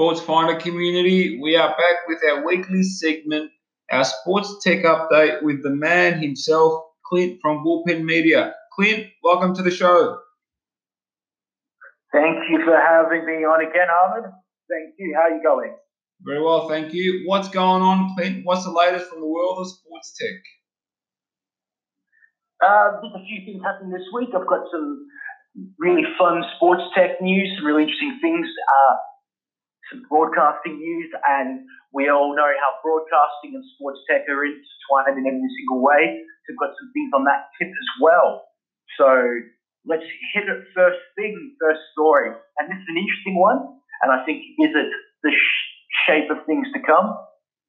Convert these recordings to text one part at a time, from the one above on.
Sports Finder community, we are back with our weekly segment, our sports tech update with the man himself, Clint from Bullpen Media. Clint, welcome to the show. Thank you for having me on again, Ahmed. Thank you. How are you going? Very well, thank you. What's going on, Clint? What's the latest from the world of sports tech? Uh, there's a few things happening this week. I've got some really fun sports tech news, some really interesting things, uh, some broadcasting news, and we all know how broadcasting and sports tech are intertwined in every single way. So we've got some things on that tip as well. So let's hit it first thing, first story. And this is an interesting one, and I think is it the sh- shape of things to come.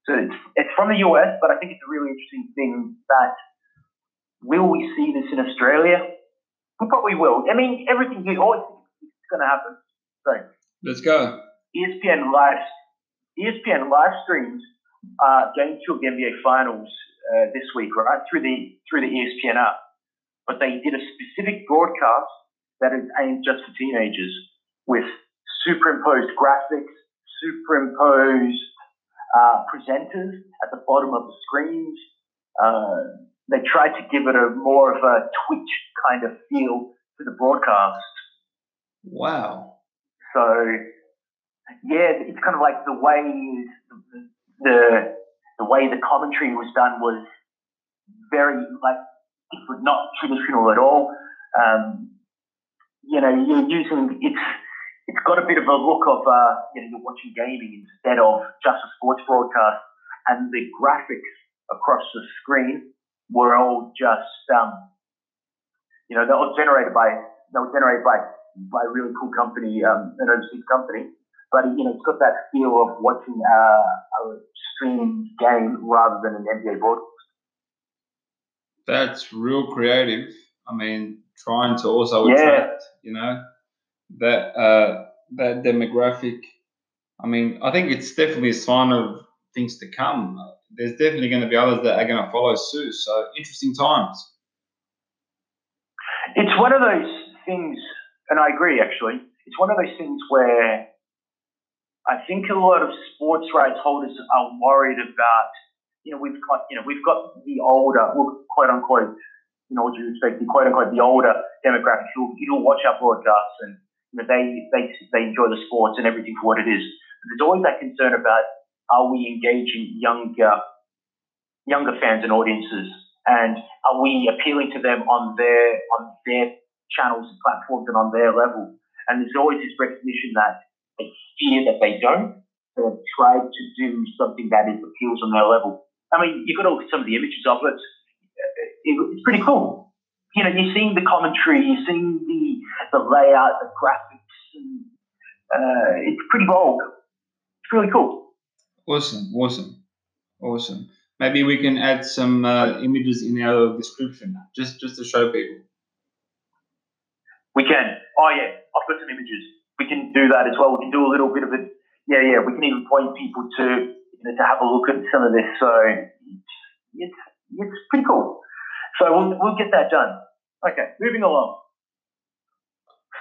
So it's, it's from the US, but I think it's a really interesting thing that will we see this in Australia? We probably will. I mean, everything you always it's going to happen. So let's go. ESPN live ESPN live streams uh, Game Two of the NBA Finals uh, this week, right through the through the ESPN app. But they did a specific broadcast that is aimed just for teenagers with superimposed graphics, superimposed uh, presenters at the bottom of the screens. Uh, they tried to give it a more of a Twitch kind of feel to the broadcast. Wow. So, yeah, it's kind of like the way the the way the commentary was done was very like different, not traditional at all. Um, you know, you're using it's it's got a bit of a look of uh, you know you're watching gaming instead of just a sports broadcast, and the graphics across the screen were all just, um, you know, they were generated by, they were generated by, by a really cool company, um, an overseas company. But, you know, it's got that feel of watching uh, a streamed game rather than an NBA broadcast. That's real creative. I mean, trying to also attract, yeah. you know, that uh, that demographic. I mean, I think it's definitely a sign of things to come there's definitely going to be others that are going to follow suit. So interesting times. It's one of those things, and I agree. Actually, it's one of those things where I think a lot of sports rights holders are worried about. You know, we've got you know we've got the older, quote unquote, you know, what you expect, the quote unquote, the older demographic who who watch our broadcasts and you know they they they enjoy the sports and everything for what it is. But there's always that concern about are we engaging younger younger fans and audiences, and are we appealing to them on their on their channels and platforms and on their level? And there's always this recognition that they fear that they don't. So they've tried to do something that is appeals on their level. I mean, you've got to look at some of the images of it. It's pretty cool. You know, you're seeing the commentary, you're seeing the the layout, the graphics, and uh, it's pretty bold. It's really cool. Awesome, awesome, awesome. Maybe we can add some uh, images in our description, just just to show people. We can. Oh yeah, I've got some images. We can do that as well. We can do a little bit of it. Yeah, yeah. We can even point people to you know, to have a look at some of this. So it's it's pretty cool. So we'll we'll get that done. Okay, moving along.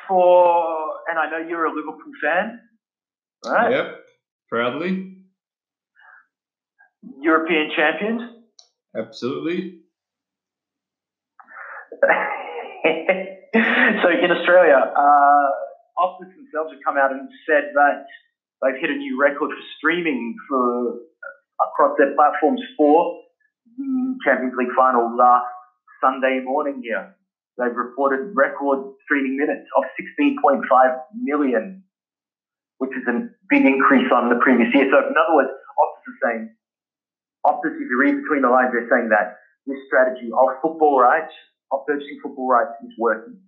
For and I know you're a Liverpool fan, right? Yep, proudly. European champions? Absolutely. so in Australia, uh, Optus themselves have come out and said that they've hit a new record for streaming for uh, across their platforms for the Champions League final last Sunday morning here. They've reported record streaming minutes of 16.5 million, which is a big increase on the previous year. So in other words, Optus is saying Optus, if you read between the lines, they're saying that this strategy of football rights, of purchasing football rights, is working.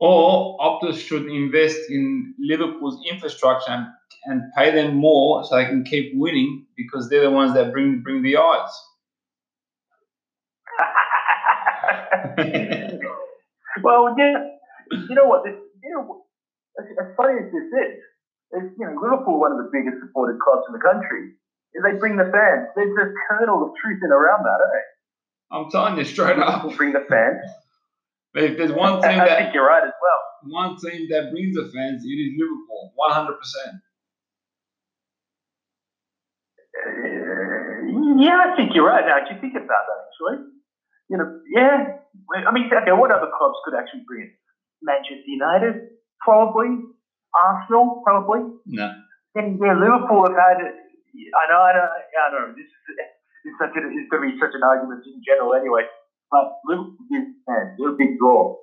Or Optus should invest in Liverpool's infrastructure and, and pay them more so they can keep winning because they're the ones that bring bring the odds. well, yeah, you know what? This, you know, as, as funny as this is, is you know Liverpool, one of the biggest supported clubs in the country is they bring the fans. There's a kernel of truth in around that, eh? I'm telling you straight up. Bring the fans. But if there's one team that I think you're right as well. One team that brings the fans, it is Liverpool, 100. percent uh, yeah, I think you're right. Now, do you think about that actually? You know, yeah. I mean, okay, what other clubs could actually bring it? Manchester United, probably. Arsenal, probably. No. And yeah, Liverpool have had. I know, I know, I don't know. This is, it's such a, it's going to be such an argument in general, anyway. But Liverpool, man, they're a big draw.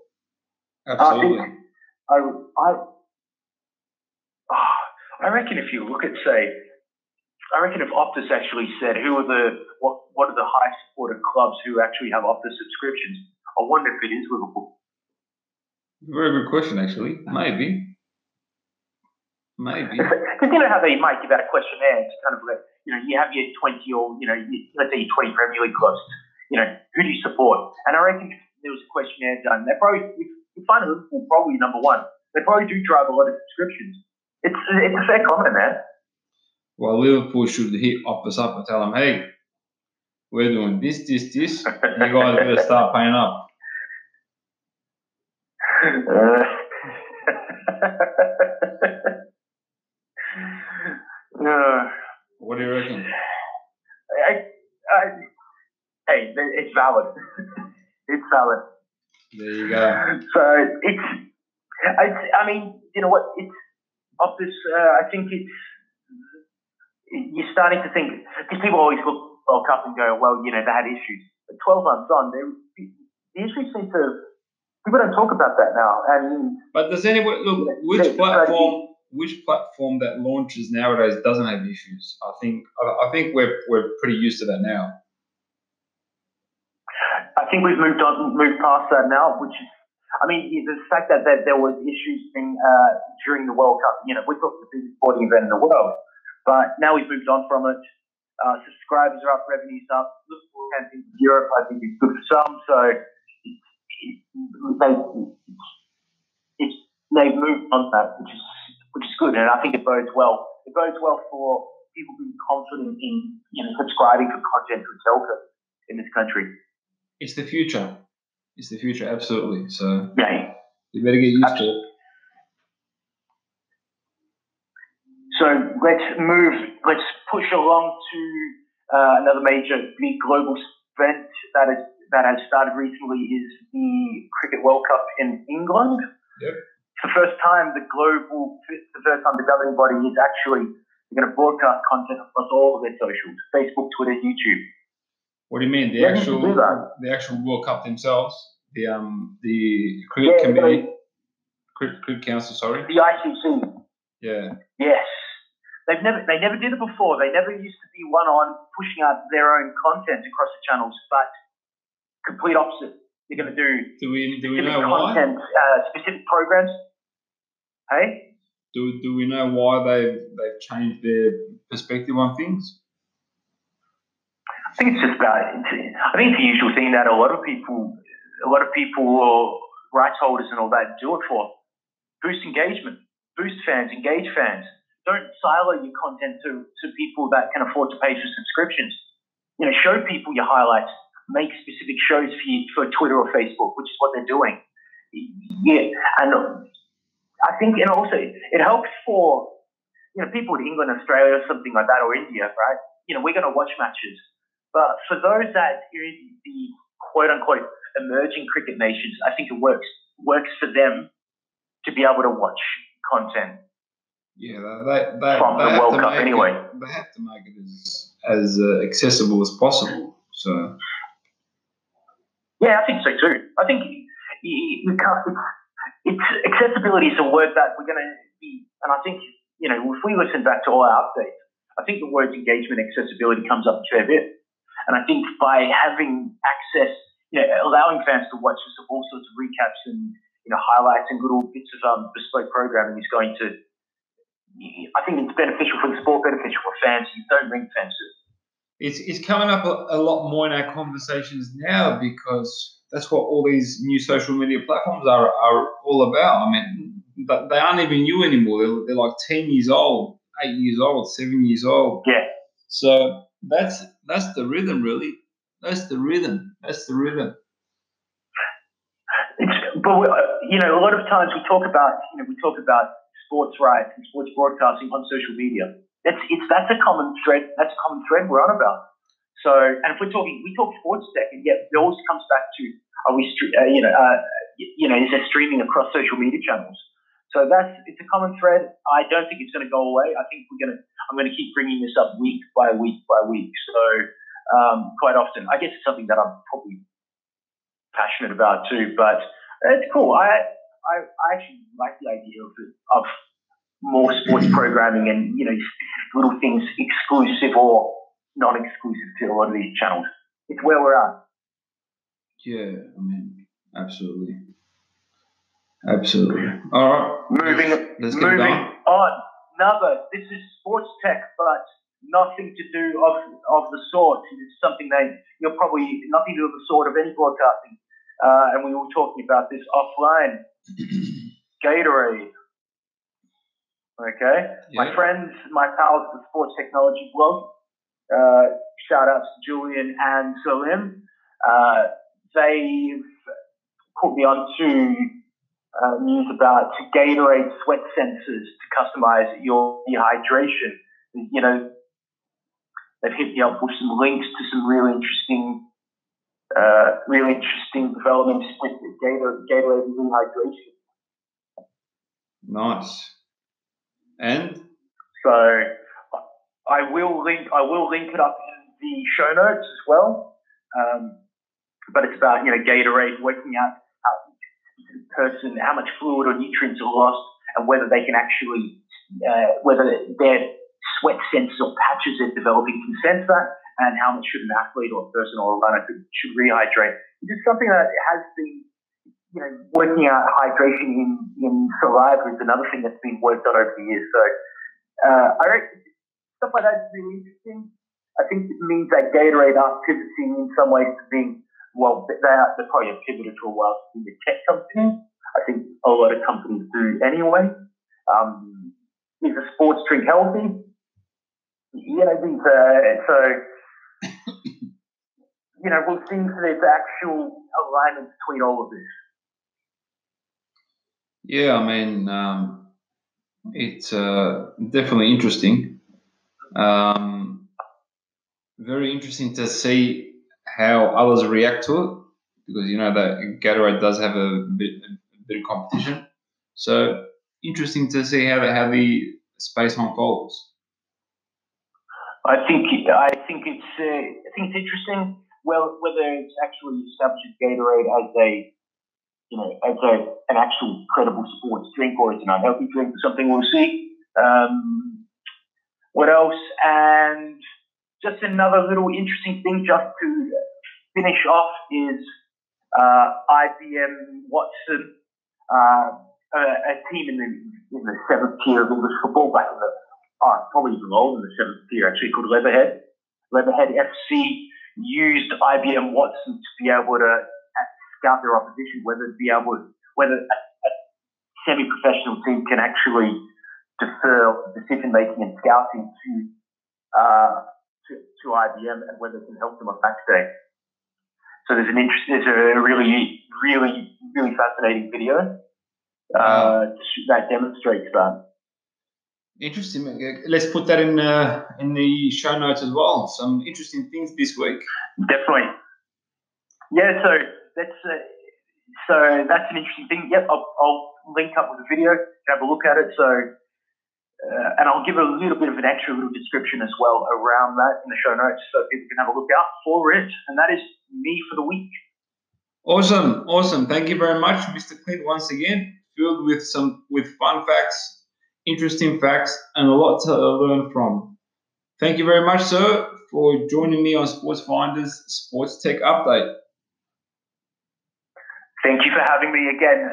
Uh, Absolutely. I think I, I, I reckon if you look at, say, I reckon if Optus actually said who are the what what are the high supported clubs who actually have Optus subscriptions, I wonder if it is Liverpool. Very good question, actually. Maybe. Maybe. Because you know how they might give out a questionnaire to kind of like, you know, you have your 20 or, you know, let's say your 20 Premier League clubs, you know, who do you support? And I reckon there was a questionnaire done, they probably, if you find Liverpool probably number one, they probably do drive a lot of subscriptions. It's, it's a fair comment, man. Well, Liverpool should hit Optus up and tell them, hey, we're doing this, this, this. You guys better start paying up. Uh, uh, What do you reckon? Hey, it's valid. it's valid. There you go. So it's, I, I mean, you know what? It's Optus. Uh, I think it's you're starting to think because people always look World Cup and go, well, you know, they had issues. But 12 months on, the issues seem to people don't talk about that now. And But does anyone look which platform which platform that launches nowadays doesn't have issues? I think I, I think we're we're pretty used to that now. I think we've moved on, moved past that now, which is, I mean, the fact that, that there was issues in, uh, during the World Cup, you know, we thought the biggest sporting event in the world, but now we've moved on from it. Uh, subscribers are up, revenues up. Liverpool in Europe, I think, is good for some. So it, it, they, it's, they've moved on that, which is which is good, and I think it bodes well. It bodes well for people being confident in you know subscribing for content to telco in this country. It's the future. It's the future, absolutely. So Yeah. you better get used to it. So let's move, let's push along to uh, another major big global event that is that has started recently is the Cricket World Cup in England. Yep. It's the first time the global, the first time the governing body is actually going to broadcast content across all of their socials: Facebook, Twitter, YouTube. What do you mean? The actual the actual World Cup themselves, the um the cricket Yeah, committee, cricket, cricket council, sorry. The ICC, Yeah. yes. They've never they never did it before. They never used to be one on pushing out their own content across the channels, but complete opposite. They're going to do Do we do we know why? uh, specific programs. Hey, Do do we know why they've they've changed their perspective on things? I think it's just about. I think it's the usual thing that a lot of people, a lot of people or rights holders and all that do it for. Boost engagement, boost fans, engage fans. Don't silo your content to, to people that can afford to pay for subscriptions. You know, show people your highlights. Make specific shows for you, for Twitter or Facebook, which is what they're doing. Yeah, and I think, and also it helps for you know people in England, Australia, or something like that, or India, right? You know, we're going to watch matches, but for those that are in the quote unquote emerging cricket nations, I think it works works for them to be able to watch content. Yeah, they they, From they the World to Cup anyway. It, they have to make it as as uh, accessible as possible. So Yeah, I think so too. I think you can't. It's, it's accessibility is a word that we're going to be, and I think you know if we listen back to all our updates, I think the words engagement, accessibility comes up a fair bit, and I think by having access, you know, allowing fans to watch us of all sorts of recaps and you know highlights and little bits of um, bespoke programming is going to. I think it's beneficial for the sport, beneficial for fans. You don't ring it. it's it's coming up a, a lot more in our conversations now because that's what all these new social media platforms are are all about. I mean, but they aren't even new anymore. They're, they're like ten years old, eight years old, seven years old. Yeah. So that's that's the rhythm, really. That's the rhythm. That's the rhythm. It's, but uh, you know, a lot of times we talk about, you know, we talk about sports rights and sports broadcasting on social media. That's it's that's a common thread. That's a common thread we're on about. So, and if we're talking, we talk sports tech, and yet it always comes back to are we, uh, you know, uh, you know, is there streaming across social media channels? So that's it's a common thread. I don't think it's going to go away. I think we're going to I'm going to keep bringing this up week by week by week. So um, quite often, I guess it's something that I'm probably passionate about too. But it's cool. I I, I actually like the idea of of more sports programming and you know little things exclusive or non-exclusive to a lot of these channels. It's where we're at. Yeah, I mean, absolutely. Absolutely. All right. Moving, let's, let's moving on. Another. This is sports tech, but nothing to do of of the sort. It's something that you're probably nothing to do with the sort of any broadcasting. Uh, and we were talking about this offline. Gatorade. Okay. Yeah. My friends, my pals, the sports technology blog. Uh, shout outs to Julian and Salim. Uh, they've put me on to uh, news about Gatorade sweat sensors to customize your dehydration. You know, they've hit me up with some links to some really interesting, uh, really interesting developments with Gator, Gatorade dehydration. Nice. And so I will link I will link it up in the show notes as well. Um, but it's about you know Gatorade working out person how much fluid or nutrients are lost and whether they can actually uh, whether their sweat sensors or patches they're developing can sense that and how much should an athlete or a person or a runner could, should rehydrate. It's something that has been you know working out hydration in, in saliva is another thing that's been worked on over the years. So uh, I reckon stuff like that is really interesting. I think it means that Gatorade are pivoting in some ways to being well, they are, they're probably a pivoted to a to be a tech company. I think a lot of companies do anyway. Um, is a sports drink healthy? Yeah, know, these, uh, so, you know, we'll see if there's actual alignment between all of this. Yeah, I mean, um, it's uh, definitely interesting. Um, very interesting to see how others react to it because you know that Gatorade does have a bit, a bit of competition. So interesting to see how the, how the space unfolds. I think I think it's uh, I think it's interesting. Well, whether it's actually established Gatorade as a you know as a an actual credible sports drink or it's an unhealthy drink something, we'll see. Um, what else? And just another little interesting thing, just to finish off is uh, IBM Watson, uh, a, a, team in the, in the seventh tier of English football back in the, oh, probably even lower than the seventh tier actually, called Leatherhead. Leatherhead FC used IBM Watson to be able to scout their opposition, whether be able, to, whether a, a semi-professional team can actually defer decision making and scouting to, uh, to, to IBM and whether it can help them on match day. So there's an interest, there's a really, really, really fascinating video uh, that demonstrates that. Interesting. Let's put that in uh, in the show notes as well. Some interesting things this week. Definitely. Yeah. So that's uh, so that's an interesting thing. Yep. I'll, I'll link up with the video. Have a look at it. So uh, and I'll give a little bit of an extra little description as well around that in the show notes so people can have a look out for it. And that is me for the week. Awesome, awesome. Thank you very much, Mr. Clint, once again. Filled with some with fun facts, interesting facts, and a lot to learn from. Thank you very much, sir, for joining me on Sports Finders Sports Tech Update. Thank you for having me again.